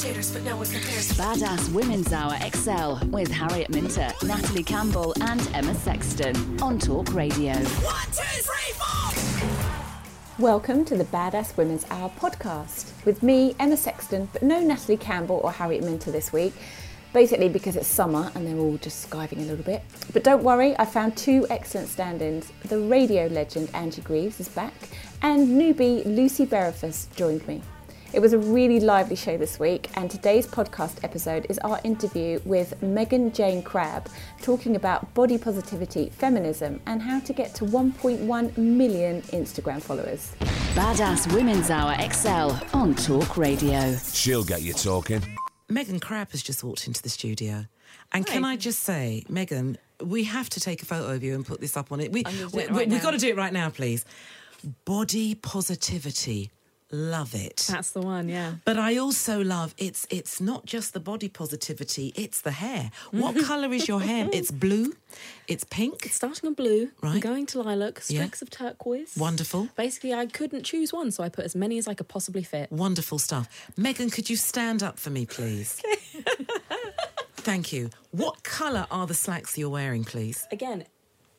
Imitators, but no one compares. Badass Women's Hour XL with Harriet Minter, Natalie Campbell, and Emma Sexton on Talk Radio. One, two, three, four. Welcome to the Badass Women's Hour podcast with me, Emma Sexton, but no Natalie Campbell or Harriet Minter this week. Basically, because it's summer and they're all just skiving a little bit. But don't worry, I found two excellent stand ins. The radio legend Angie Greaves is back, and newbie Lucy Beresford joined me. It was a really lively show this week, and today's podcast episode is our interview with Megan Jayne Crabbe, talking about body positivity, feminism, and how to get to 1.1 million Instagram followers. Badass Women's Hour XL on Talk Radio. She'll get you talking. Megan Crabbe has just walked into the studio. And can I just say, Megan, we have to take a photo of you and put this up on it. We, I'm gonna do we, it right we, now. have got to do it right now, please. Body positivity. Love it. That's the one, yeah. But I also love it's it's not just the body positivity, it's the hair. What colour is your hair? It's blue, it's pink. It's starting on blue, Right. going to lilac, Yeah. streaks of turquoise. Wonderful. Basically, I couldn't choose one, so I put as many as I could possibly fit. Wonderful stuff. Megan, could you stand up for me, please? Thank you. What colour are the slacks you're wearing, please? Again,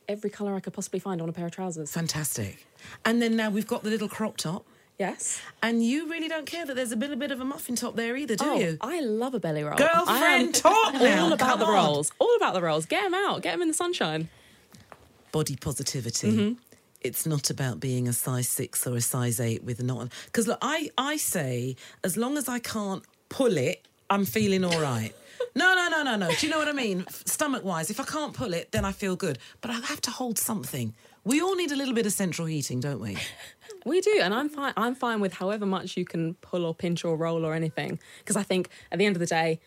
every colour I could possibly find on a pair of trousers. Fantastic. And then now we've got the little crop top. Yes. And you really don't care that there's a bit, a bit of a muffin top there either, do oh, you? I love a belly roll. Girlfriend, talk now, All about come the on. rolls. All about the rolls. Get them out. Get them in the sunshine. Body positivity. Mm-hmm. It's not about being a size six or a size eight with not. Because look, I, I say, as long as I can't pull it, I'm feeling all right. No, no, no, no, no. Do you know what I mean? Stomach wise, if I can't pull it, then I feel good. But I have to hold something. We all need a little bit of central heating, don't we? We do, and I'm fine. I'm fine with however much you can pull or pinch or roll or anything, because I think at the end of the day,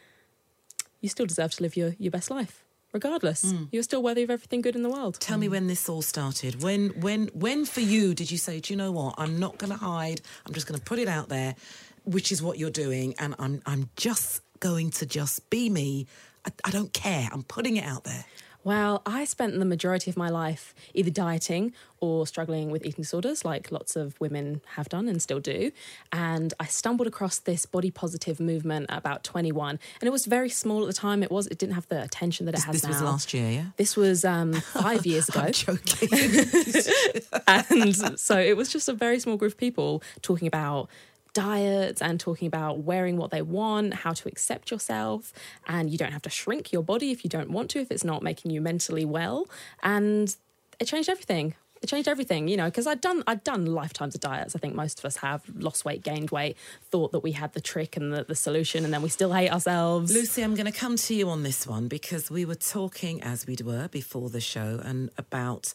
you still deserve to live your, your best life, regardless. Hmm. You're still worthy of everything good in the world. Tell me when this all started. When, when, when for you did you say, do you know what? I'm not going to hide. I'm just going to put it out there, which is what you're doing, and I'm, I'm just going to just be me. I, I don't care. I'm putting it out there. Well, I spent the majority of my life either dieting or struggling with eating disorders, like lots of women have done and still do. And I stumbled across this body positive movement at about 21, and it was very small at the time. It was. It didn't have the attention that it This, has this was now. last year, yeah. This was um, five years ago. I'm joking. and so it was just a very small group of people talking about diets and talking about wearing what they want, how to accept yourself, and you don't have to shrink your body if you don't want to, if it's not making you mentally well. And it changed everything. It changed everything, you know, because I'd done I'd done lifetimes of diets. I think most of us have lost weight, gained weight, thought that we had the trick and the, the solution, and then we still hate ourselves. Lucy, I'm going to come to you on this one because we were talking, as we were before the show, and about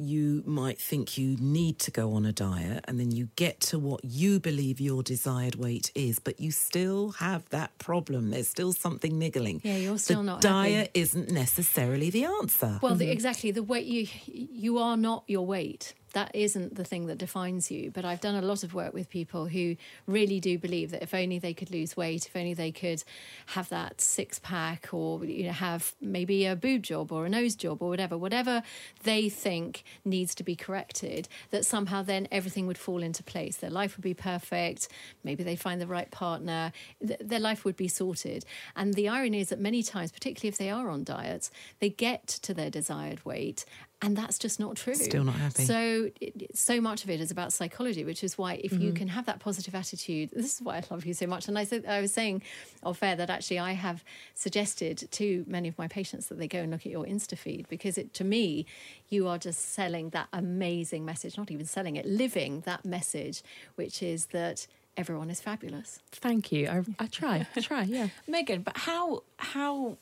you might think you need to go on a diet and then you get to what you believe your desired weight is, but you still have that problem. There's still something niggling. Yeah, you're still the not happy. diet isn't necessarily the answer. Well, the, mm-hmm. exactly. The weight you you are not your weight. That isn't the thing that defines you. But I've done a lot of work with people who really do believe that if only they could lose weight, if only they could have that six pack, or you know, have maybe a boob job or a nose job or whatever, whatever they think needs to be corrected, that somehow then everything would fall into place. Their life would be perfect. Maybe they find the right partner. Th- their life would be sorted. And the irony is that many times, particularly if they are on diets, they get to their desired weight And that's just not true. Still not happy. So, it, so much of it is about psychology, which is why if you mm. can have that positive attitude, this is why I love you so much. And I said, I was saying off air that actually I have suggested to many of my patients that they go and look at your Insta feed because it, to me, you are just selling that amazing message, not even selling it, living that message, which is that everyone is fabulous. Thank you. I, I try. I try. Yeah. Megan, but how how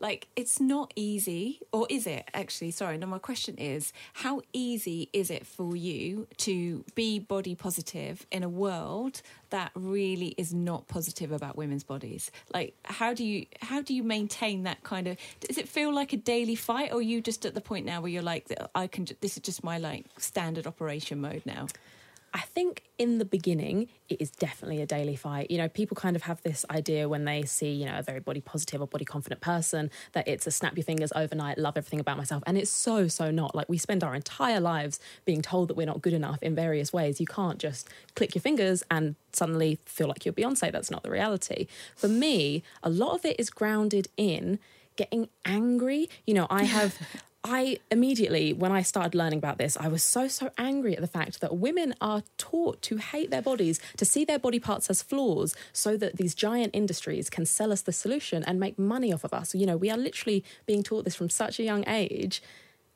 like it's not easy or is it actually? Sorry no my question is how easy is it for you to be body positive in a world that really is not positive about women's bodies? Like how do you how do you maintain that kind of does it feel like a daily fight or you just at the point now where you're like i can this is just my like standard operation mode now I think in the beginning, it is definitely a daily fight. You know, people kind of have this idea when they see, you know, a very body positive or body confident person that it's a snap your fingers overnight, love everything about myself. And it's so, so not. Like we spend our entire lives being told that we're not good enough in various ways. You can't just click your fingers and suddenly feel like you're Beyonce. That's not the reality. For me, a lot of it is grounded in getting angry. You know, I have. I immediately, when I started learning about this, I was so, so angry at the fact that women are taught to hate their bodies, to see their body parts as flaws, so that these giant industries can sell us the solution and make money off of us. You know, we are literally being taught this from such a young age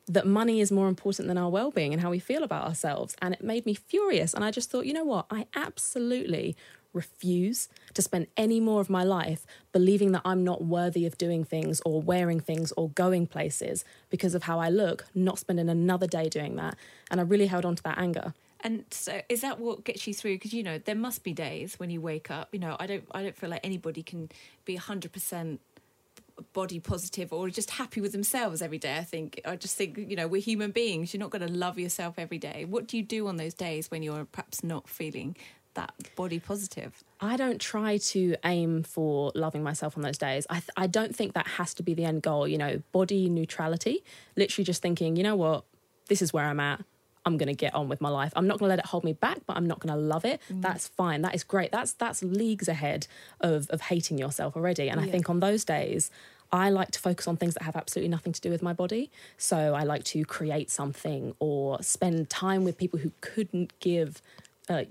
that money is more important than our well being and how we feel about ourselves. And it made me furious. And I just thought, you know what? I absolutely refuse to spend any more of my life believing that I'm not worthy of doing things or wearing things or going places because of how I look, not spending another day doing that. And I really held on to that anger. And so, is that what gets you through? Because you know, there must be days when you wake up. You know, I don't, I don't feel like anybody can be hundred percent body positive or just happy with themselves every day. I think I just think you know we're human beings. You're not going to love yourself every day. What do you do on those days when you're perhaps not feeling that body positive? I don't try to aim for loving myself on those days. I, th- I don't think that has to be the end goal, you know, body neutrality. Literally just thinking, you know what, this is where I'm at. I'm going to get on with my life. I'm not going to let it hold me back, but I'm not going to love it. That's fine. That is great. That's that's leagues ahead of of hating yourself already. And I think on those days, I like to focus on things that have absolutely nothing to do with my body. So I like to create something or spend time with people who couldn't give uh,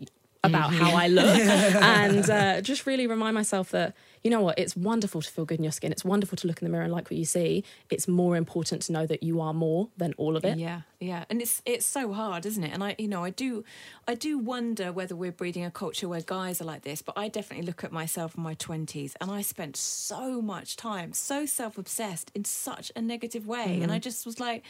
about how I look and uh, just really remind myself that, you know what, it's wonderful to feel good in your skin. It's wonderful to look in the mirror and like what you see. It's more important to know that you are more than all of it. Yeah, yeah, and it's it's so hard, isn't it? And I, you know, I do, I do wonder whether we're breeding a culture where guys are like this. But I definitely look at myself in my twenties, and I spent so much time, so self obsessed in such a negative way, and I mm-hmm. just was like,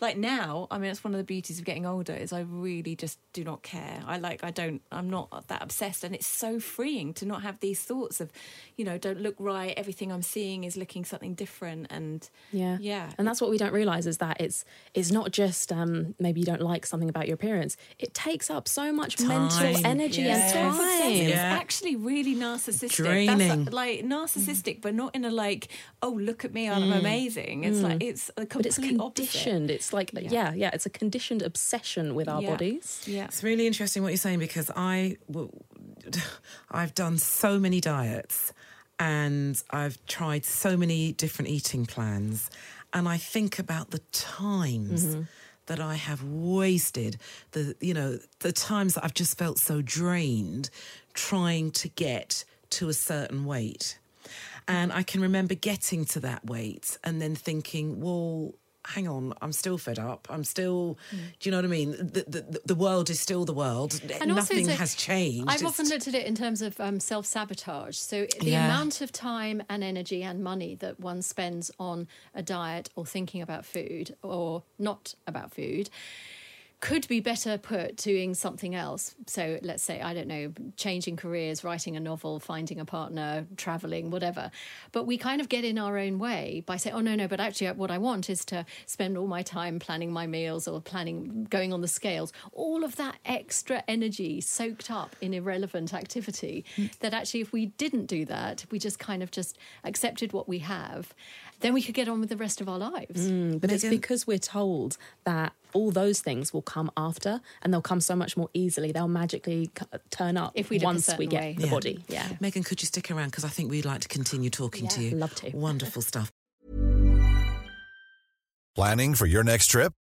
like now. I mean, it's one of the beauties of getting older is I really just do not care. I like, I don't, I'm not that obsessed, and it's so freeing to not have these thoughts of, you know, don't look right. Everything I'm seeing is looking something different, and Yeah, yeah, and that's what we don't realize is that it's it's not just um, maybe you don't like something about your appearance. It takes up so much mental energy Yeah. and Self-obsessed time. is Yeah. actually really narcissistic. Draining. That's like narcissistic, but not in a like, oh look at me, I'm amazing. It's like it's a complete But it's opposite. conditioned. It's like yeah. yeah, It's a conditioned obsession with our Yeah. bodies. Yeah. It's really interesting what you're saying because I I've done so many diets and I've tried so many different eating plans, and I think about the times mm-hmm. that I have wasted, the you know the times that I've just felt so drained trying to get to a certain weight. And I can remember getting to that weight and then thinking, well, hang on, I'm still fed up. I'm still, do you know what I mean? The, the, the world is still the world. And Nothing to- has changed. I've It's- often looked at it in terms of um, self sabotage. So the Yeah. amount of time and energy and money that one spends on a diet or thinking about food or not about food could be better put doing something else. So let's say, I don't know, changing careers, writing a novel, finding a partner, traveling, whatever. But we kind of get in our own way by saying, oh, no, no, but actually, what I want is to spend all my time planning my meals or planning going on the scales. All of that extra energy soaked up in irrelevant activity hmm. that actually, if we didn't do that, we just kind of just accepted what we have, then we could get on with the rest of our lives. Mm, but it's because we're told that all those things will come after and they'll come so much more easily. They'll magically c- turn up If we once we get way. the Yeah. body. Yeah. Megan, could you stick around? Because I think we'd like to continue talking to you. Love to. Wonderful stuff. Planning for your next trip?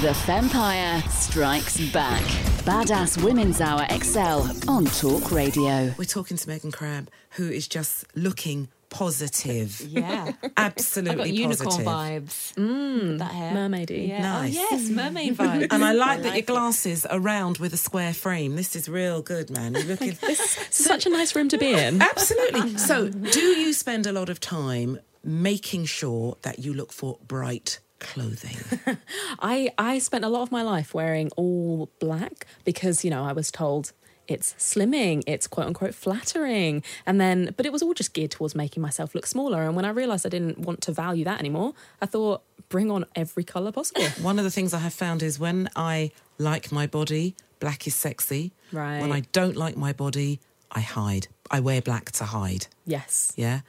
The Fempire strikes back. Badass Women's Hour XL on Talk Radio. We're talking to Megan Crabbe, who is just looking positive. Yeah. Absolutely I've got unicorn positive. vibes. Mm, That hair. mermaidy. Yeah. Nice. Oh, yes, mermaid vibes. And I like that your it. glasses are round with a square frame. This is real good, man. You're looking This is Such a nice room to be in. Absolutely. So, do you spend a lot of time making sure that you look for bright clothing? I I spent a lot of my life wearing all black because you know I was told it's slimming, it's quote unquote flattering, and then but it was all just geared towards making myself look smaller. And when I realised I didn't want to value that anymore, I thought bring on every colour possible. One of the things I have found is when I like my body, black is sexy. Right. When I don't like my body, I hide. I wear black to hide. Yes. Yeah.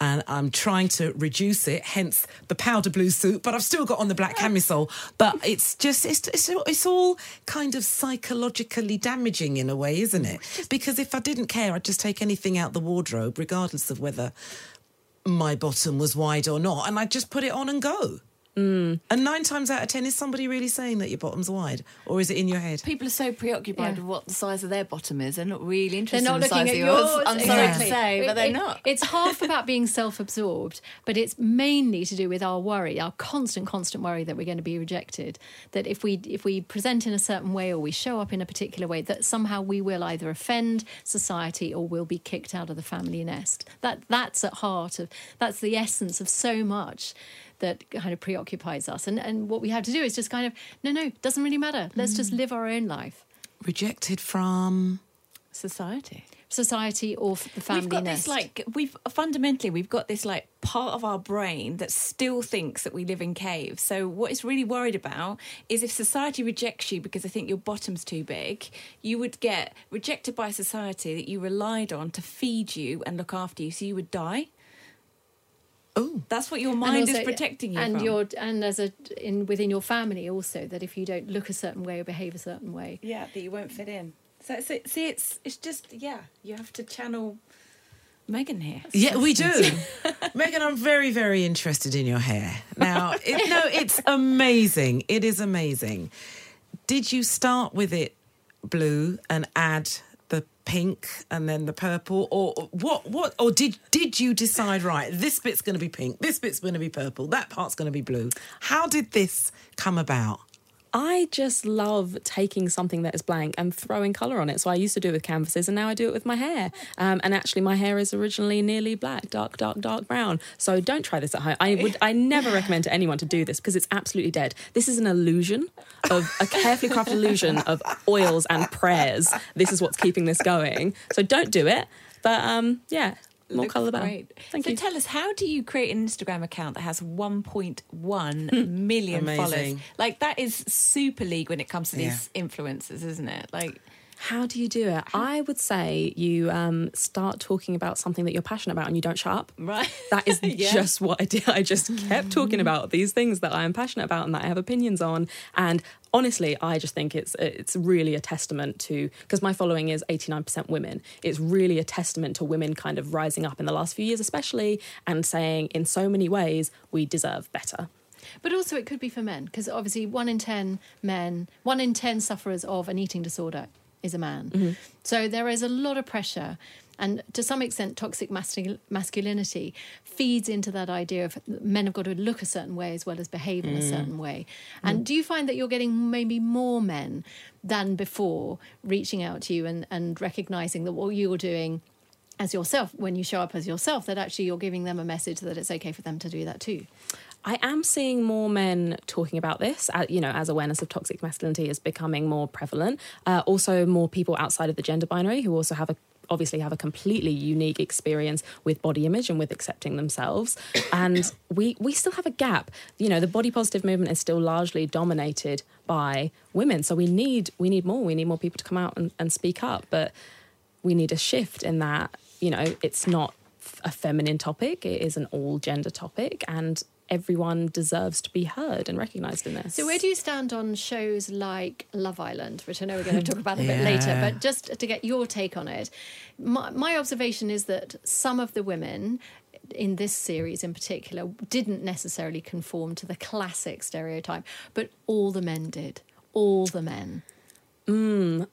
And I'm trying to reduce it, hence the powder blue suit, but I've still got on the black camisole. But it's just, it's, it's, it's all kind of psychologically damaging in a way, isn't it? Because if I didn't care, I'd just take anything out the wardrobe, regardless of whether my bottom was wide or not, and I'd just put it on and go. Mm. And nine times out of ten, is somebody really saying that your bottom's wide, or is it in your head? People are so preoccupied Yeah. with what the size of their bottom is. They're not really interested. They're not in the looking size at yours. yours. I'm sorry exactly. to say, but they're it- not. It's half about being self-absorbed, but it's mainly to do with our worry, our constant, constant worry that we're going to be rejected. That if we if we present in a certain way or we show up in a particular way, that somehow we will either offend society or we'll be kicked out of the family nest. That that's at heart of that's the essence of so much that kind of preoccupies us. And and what we have to do is just kind of no, no, doesn't really matter. Let's just mm. live our own life. Rejected from society. Society or f- the family we've got nest. this like we've fundamentally we've got this like part of our brain that still thinks that we live in caves. So what it's really worried about is if society rejects you because they think your bottom's too big, you would get rejected by society that you relied on to feed you and look after you, so you would die. Oh, that's what your And mind is protecting you and from. your and as a in within your family also that if you don't look a certain way or behave a certain way yeah, that you won't fit in. So, so see, it's it's just yeah, you have to channel Megan here. Yeah, we do. Megan, I'm very, very interested in your hair. Now, it, no, it's amazing. It is amazing. Did you start with it blue and add the pink and then the purple, or what? What? Or did did you decide right? This bit's going to be pink. This bit's going to be purple. That part's going to be blue. How did this come about? I just love taking something that is blank and throwing colour on it. So I used to do it with canvases and now I do it with my hair. Um, and actually, my hair is originally nearly black, dark, dark, dark brown. So don't try this at home. I would, I never recommend to anyone to do this because it's absolutely dead. This is an illusion of a carefully crafted illusion of oils and prayers. This is what's keeping this going. So don't do it. But um, yeah, more colour the better. great. Thank so you. tell us, how do you create an Instagram account that has 1.1 hmm. million Amazing. followers? Like that is super league when it comes to Yeah. these influencers, isn't it? Like How do you do it? I would say you um, start talking about something that you're passionate about and you don't shut up. Right. That is Yeah. just what I did. I just kept talking about these things that I am passionate about and that I have opinions on. And honestly, I just think it's it's really a testament to because my following is 89% women. It's really a testament to women kind of rising up in the last few years, especially, and saying in so many ways we deserve better. But also, it could be for men because obviously, one in ten men, one in ten sufferers of an eating disorder is a man. Mm-hmm. So there is a lot of pressure. And to some extent, toxic mascul- masculinity feeds into that idea of men have got to look a certain way as well as behave in a Mm. certain way. And do you find that you're getting maybe more men than before reaching out to you and, and recognizing that what you're doing as yourself, when you show up as yourself, that actually you're giving them a message that it's okay for them to do that too? I am seeing more men talking about this, uh, you know, as awareness of toxic masculinity is becoming more prevalent. Uh, also, more people outside of the gender binary who also have a obviously have a completely unique experience with body image and with accepting themselves. And we we still have a gap. You know the body positive movement is still largely dominated by women. So we need we need more. We need more people to come out and, and speak up. But we need a shift in that you know it's not a feminine topic. It is an all gender topic. And everyone deserves to be heard and recognized in this So, where do you stand on shows like Love Island, which I know we're going to talk about a bit later, but just to get your take on it? My, my observation is that some of the women in this series in particular didn't necessarily conform to the classic stereotype, but all the men did. All the men. Mm.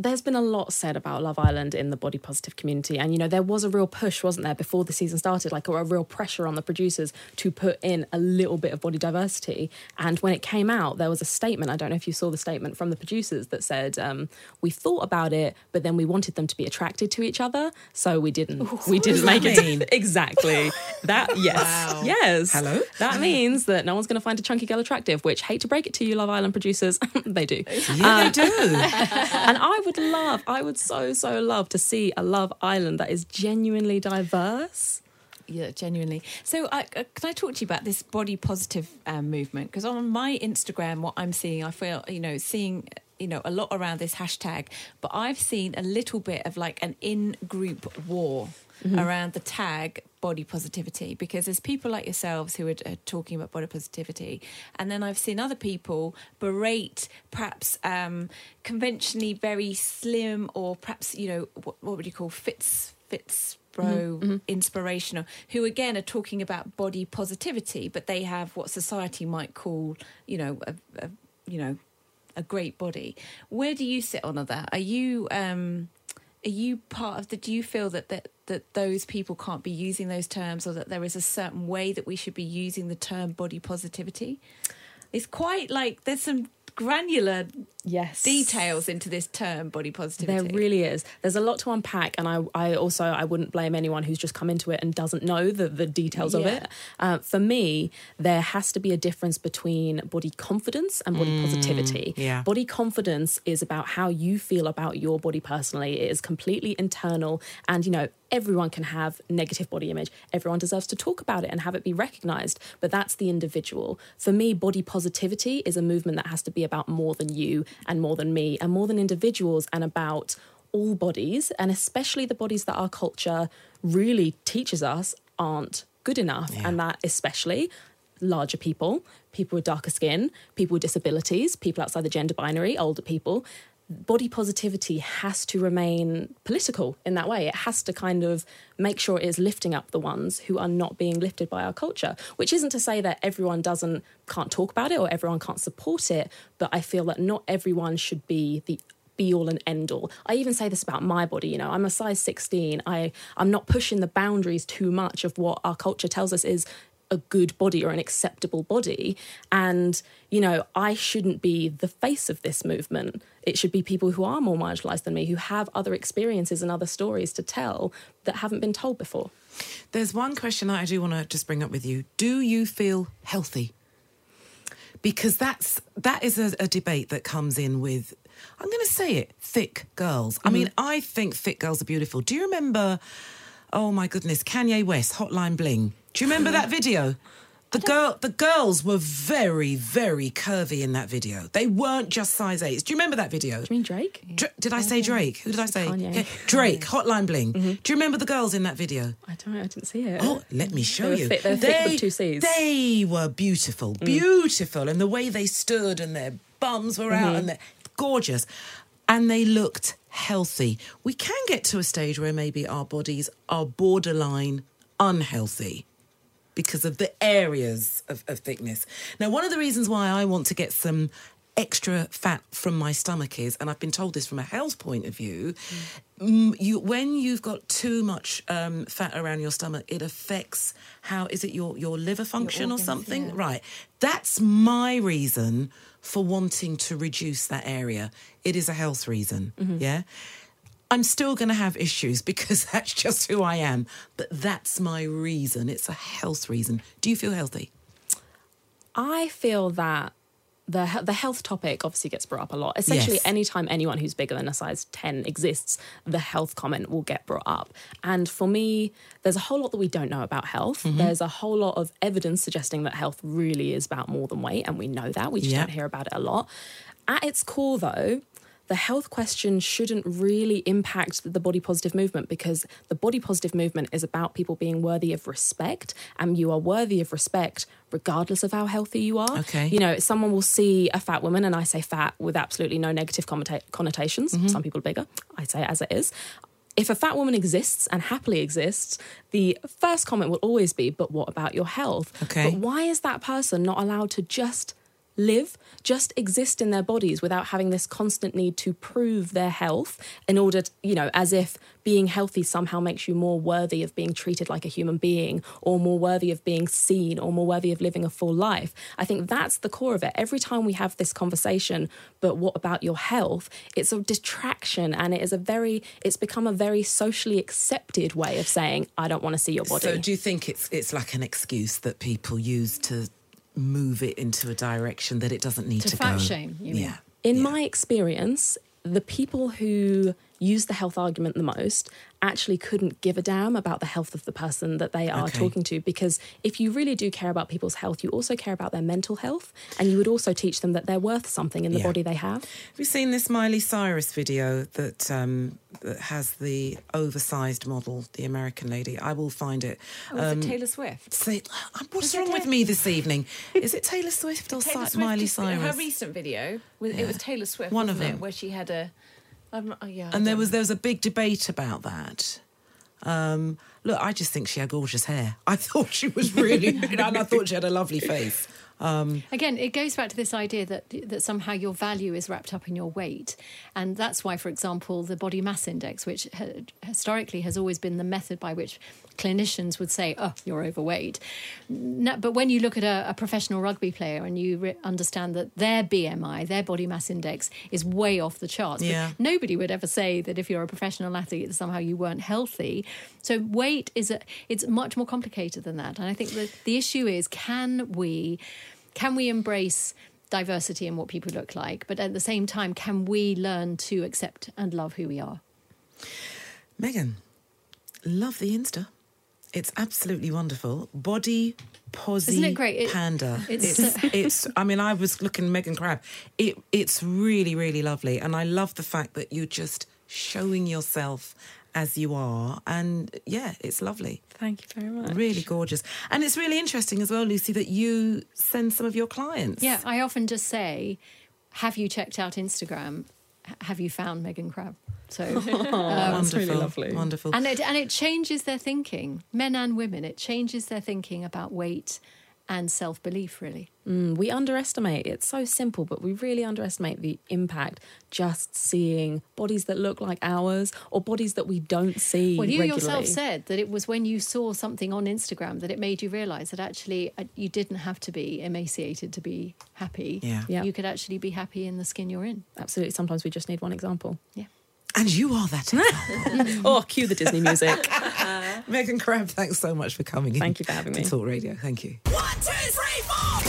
There's been a lot said about Love Island in the body positive community. And, you know, there was a real push, wasn't there, before the season started, like a, a real pressure on the producers to put in a little bit of body diversity. And when it came out, there was a statement, I don't know if you saw the statement from the producers that said, um, we thought about it, but then we wanted them to be attracted to each other. So we didn't, we didn't make it. mean? exactly. That, yes. Wow. Yes. Hello? That means that no one's going to find a chunky girl attractive, which, hate to break it to you, Love Island producers, they do. Yeah, they do. and I would love, I would so, so love to see a Love Island that is genuinely diverse. Yeah, genuinely. So, uh, can I talk to you about this body positive um, movement? Because on my Instagram, what I'm seeing, I feel, you know, seeing, you know, a lot around this hashtag, but I've seen a little bit of like an in group war around the tag body positivity because there's people like yourselves who are uh, talking about body positivity. And then i've seen other people berate perhaps um, conventionally very slim or perhaps you know what, what would you call fits fits bro inspirational who again are talking about body positivity but they have what society might call you know a, a you know a great body. Where do you sit on all that? Are you um are you part of the do you feel that that that those people can't be using those terms or that there is a certain way that we should be using the term body positivity? It's quite like there's some granular Yes. details into this term body positivity There really is. There's a lot to unpack, and I, I also I wouldn't blame anyone who's just come into it and doesn't know the the details of it. Uh, for me, there has to be a difference between body confidence and body positivity. yeah. Body confidence is about how you feel about your body personally. It is completely internal, and you know everyone can have negative body image. Everyone deserves to talk about it and have it be recognized, but that's the individual. For me, body positivity is a movement that has to be about more than you and more than me and more than individuals and about all bodies and especially the bodies that our culture really teaches us aren't good enough and that especially larger people, people with darker skin, people with disabilities, people outside the gender binary, older people. Body positivity has to remain political in that way. It has to kind of make sure it is lifting up the ones who are not being lifted by our culture, which isn't to say that everyone doesn't can't talk about it or everyone can't support it, but I feel that not everyone should be the be all and end all. I even say this about my body, you know, I'm a size 16. I I'm not pushing the boundaries too much of what our culture tells us is a good body or an acceptable body and you know I shouldn't be the face of this movement. It should be people who are more marginalized than me who have other experiences and other stories to tell that haven't been told before. There's one question that I do want to just bring up with you. Do you feel healthy? Because that's that is a, a debate that comes in with I'm going to say it, thick girls. I mm-hmm. mean, I think thick girls are beautiful. Do you remember oh my goodness, Kanye West, Hotline Bling? Do you remember that video? The girl, the girls were very, very curvy in that video. They weren't just size eights. Do you remember that video? Do you mean Drake? did I say Drake? Who did I say? Kanye. Yeah, Drake, Hotline Bling. Do you remember the girls in that video? I don't know. I didn't see it. Oh, let me show They you. thick- they were thick with two Cs. They were beautiful, beautiful, and the way they stood and their bums were out Mhm. and they're gorgeous, and they looked healthy. We can get to a stage where maybe our bodies are borderline unhealthy because of the areas of, of thickness. Now, one of the reasons why I want to get some extra fat from my stomach is, and I've been told this from a health point of view, mm, you when you've got too much um, fat around your stomach, it affects how is it your your liver function organs, or something? yeah. Right. That's my reason for wanting to reduce that area. It is a health reason. Mhm. Yeah. I'm still going to have issues because that's just who I am. But that's my reason. It's a health reason. Do you feel healthy? I feel that the the health topic obviously gets brought up a lot. Essentially, Yes. anytime anyone who's bigger than a size ten exists, the health comment will get brought up. And for me, there's a whole lot that we don't know about health. Mhm. There's a whole lot of evidence suggesting that health really is about more than weight, and we know that. We just Yeah. don't hear about it a lot. At its core, though. The health question shouldn't really impact the body positive movement because the body positive movement is about people being worthy of respect, and you are worthy of respect regardless of how healthy you are. Okay. You know, someone will see a fat woman, and I say fat with absolutely no negative connota- connotations. Mm-hmm. Some people are bigger. I say it as it is. If a fat woman exists and happily exists, the first comment will always be, but what about your health? Okay. But why is that person not allowed to just live, just exist in their bodies without having this constant need to prove their health in order, to, you know, as if being healthy somehow makes you more worthy of being treated like a human being or more worthy of being seen or more worthy of living a full life. I think that's the core of it. Every time we have this conversation, but what about your health? It's a distraction and it is a very, it's become a very socially accepted way of saying, I don't want to see your body. So, do you think it's it's like an excuse that people use to move it into a direction that it doesn't need to, go? shame. yeah. In my experience, the people who use the health argument the most actually couldn't give a damn about the health of the person that they are Okay. talking to because if you really do care about people's health, you also care about their mental health and you would also teach them that they're worth something in the Yeah. body they have. Have you seen this Miley Cyrus video that um, that has the oversized model, the American lady? I will find it. Oh, is Um, it Taylor Swift? Say, what's wrong with me this evening? Is it Taylor Swift or Taylor Si- Swift Miley Cyrus? Her recent video, was, Yeah. it was Taylor Swift, One of wasn't it? them. Where she had a. Um, oh, yeah, and there was there was a big debate about that. Um, look, I just think she had gorgeous hair. I thought she was really, and I thought she had a lovely face. Um, Again, it goes back to this idea that that somehow your value is wrapped up in your weight, and that's why, for example, the body mass index, which historically has always been the method by which clinicians would say, "Oh, you're overweight," no, but when you look at a, a professional rugby player and you re- understand that their BMI, their body mass index, is way off the charts, Yeah. nobody would ever say that if you're a professional athlete somehow you weren't healthy. So weight is a it's much more complicated than that. And I think that the issue is can we can we embrace diversity in what people look like, but at the same time, can we learn to accept and love who we are? Megan, love the Insta. It's absolutely wonderful. Body posy Isn't it great? It- panda. it's- It's, it's, I mean, I was looking Megan Crabbe. It it's really, really lovely. And I love the fact that you're just showing yourself as you are. And yeah, it's lovely. Thank you very much. Really gorgeous. And it's really interesting as well, Lucy, that you send some of your clients. Yeah, I often just say, "Have you checked out Instagram? Have you found Megan Crabbe?" So um, that's really Wonderful, lovely. wonderful. and it and it changes their thinking, men and women. It changes their thinking about weight and self belief. Really, Mm, we underestimate. It's so simple, but we really underestimate the impact just seeing bodies that look like ours or bodies that we don't see. well, you regularly. yourself said that it was when you saw something on Instagram that it made you realise that actually uh, you didn't have to be emaciated to be happy. Yeah. Yeah. you could actually be happy in the skin you're in. Absolutely. Sometimes we just need one example. Yeah. And you are that example. oh, cue the Disney music. Megan Crabbe, thanks so much for coming in. Thank you for having to me. Talk Radio. Thank you. One, two, three, four.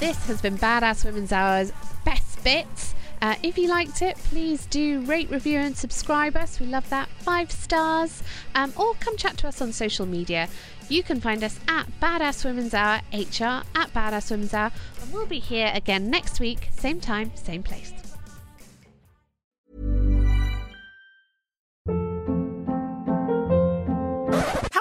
This has been Badass Women's Hour's best bits. Uh, if you liked it, please do rate, review, and subscribe us. We love that. Five stars. Um, or come chat to us on social media. You can find us at Badass Women's Hour, HR at Badass Women's Hour, and we'll be here again next week, same time, same place.